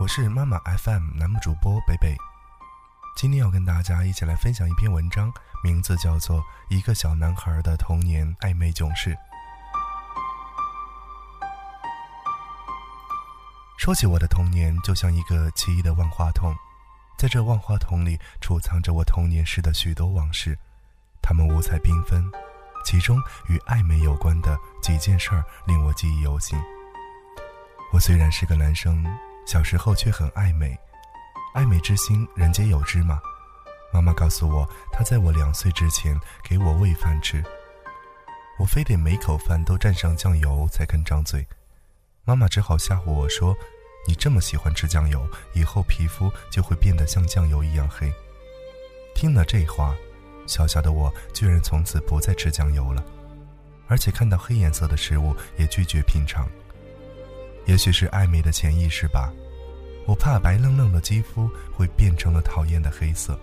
我是妈妈 FM 栏目主播北北，今天要跟大家一起来分享一篇文章，名字叫做《一个小男孩的童年暧昧囧事》。说起我的童年，就像一个奇异的万花筒，在这万花筒里储藏着我童年时的许多往事，它们五彩缤纷，其中与暧昧有关的几件事儿令我记忆犹新。我虽然是个男生，小时候却很爱美，爱美之心人皆有之嘛。妈妈告诉我，她在我两岁之前给我喂饭吃，我非得每口饭都蘸上酱油才肯张嘴。妈妈只好吓唬我说：“你这么喜欢吃酱油，以后皮肤就会变得像酱油一样黑。”听了这话，小小的我居然从此不再吃酱油了，而且看到黑颜色的食物也拒绝品尝。也许是暧昧的潜意识吧，我怕白愣愣的肌肤会变成了讨厌的黑色。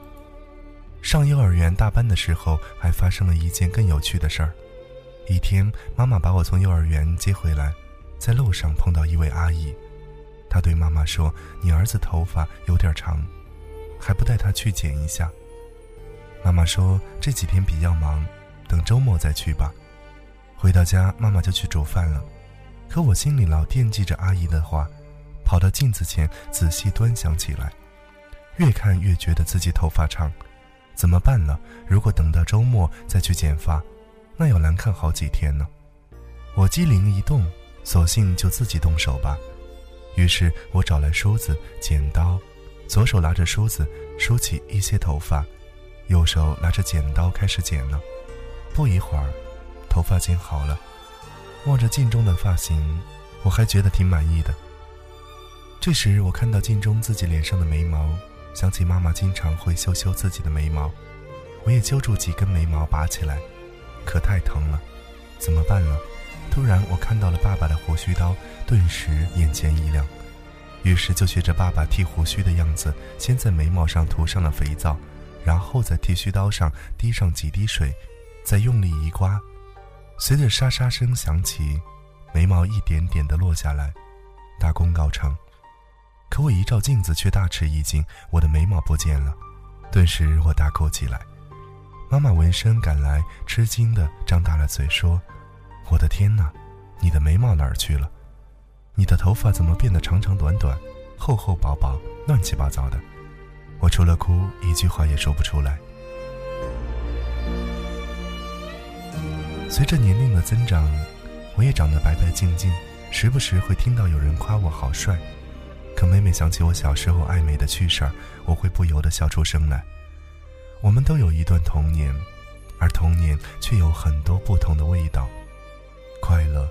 上幼儿园大班的时候，还发生了一件更有趣的事儿。一天，妈妈把我从幼儿园接回来。在路上碰到一位阿姨，她对妈妈说：“你儿子头发有点长，还不带他去剪一下。”妈妈说：“这几天比较忙，等周末再去吧。”回到家，妈妈就去煮饭了。可我心里老惦记着阿姨的话，跑到镜子前仔细端详起来，越看越觉得自己头发长，怎么办呢？如果等到周末再去剪发，那要难看好几天呢。我机灵一动。索性就自己动手吧，于是我找来梳子、剪刀，左手拿着梳子梳起一些头发，右手拿着剪刀开始剪了。不一会儿，头发剪好了。望着镜中的发型，我还觉得挺满意的。这时，我看到镜中自己脸上的眉毛，想起妈妈经常会修修自己的眉毛，我也揪住几根眉毛拔起来，可太疼了，怎么办呢？突然，我看到了爸爸的胡须刀，顿时眼前一亮，于是就学着爸爸剃胡须的样子，先在眉毛上涂上了肥皂，然后在剃须刀上滴上几滴水，再用力一刮，随着沙沙声响起，眉毛一点点的落下来，大功告成。可我一照镜子，却大吃一惊，我的眉毛不见了，顿时我大哭起来。妈妈闻声赶来，吃惊的张大了嘴说。我的天哪，你的眉毛哪儿去了？你的头发怎么变得长长短短、厚厚薄薄、乱七八糟的？我除了哭，一句话也说不出来。随着年龄的增长，我也长得白白净净，时不时会听到有人夸我好帅。可每每想起我小时候爱美的趣事儿，我会不由得笑出声来。我们都有一段童年，而童年却有很多不同的味道。快乐、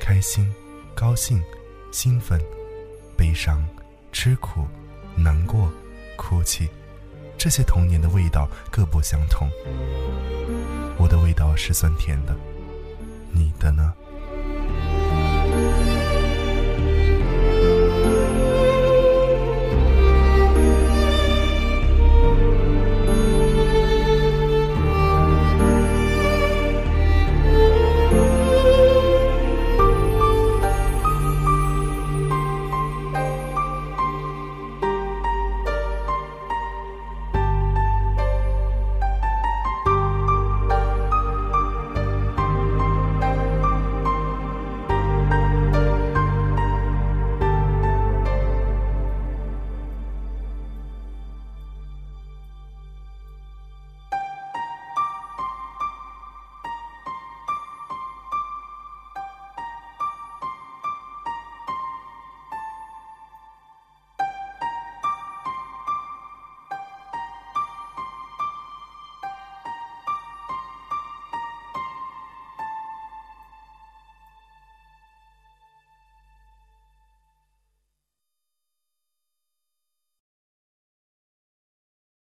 开心、高兴、兴奋、悲伤、吃苦、难过、哭泣，这些童年的味道各不相同。是酸甜的，你的呢？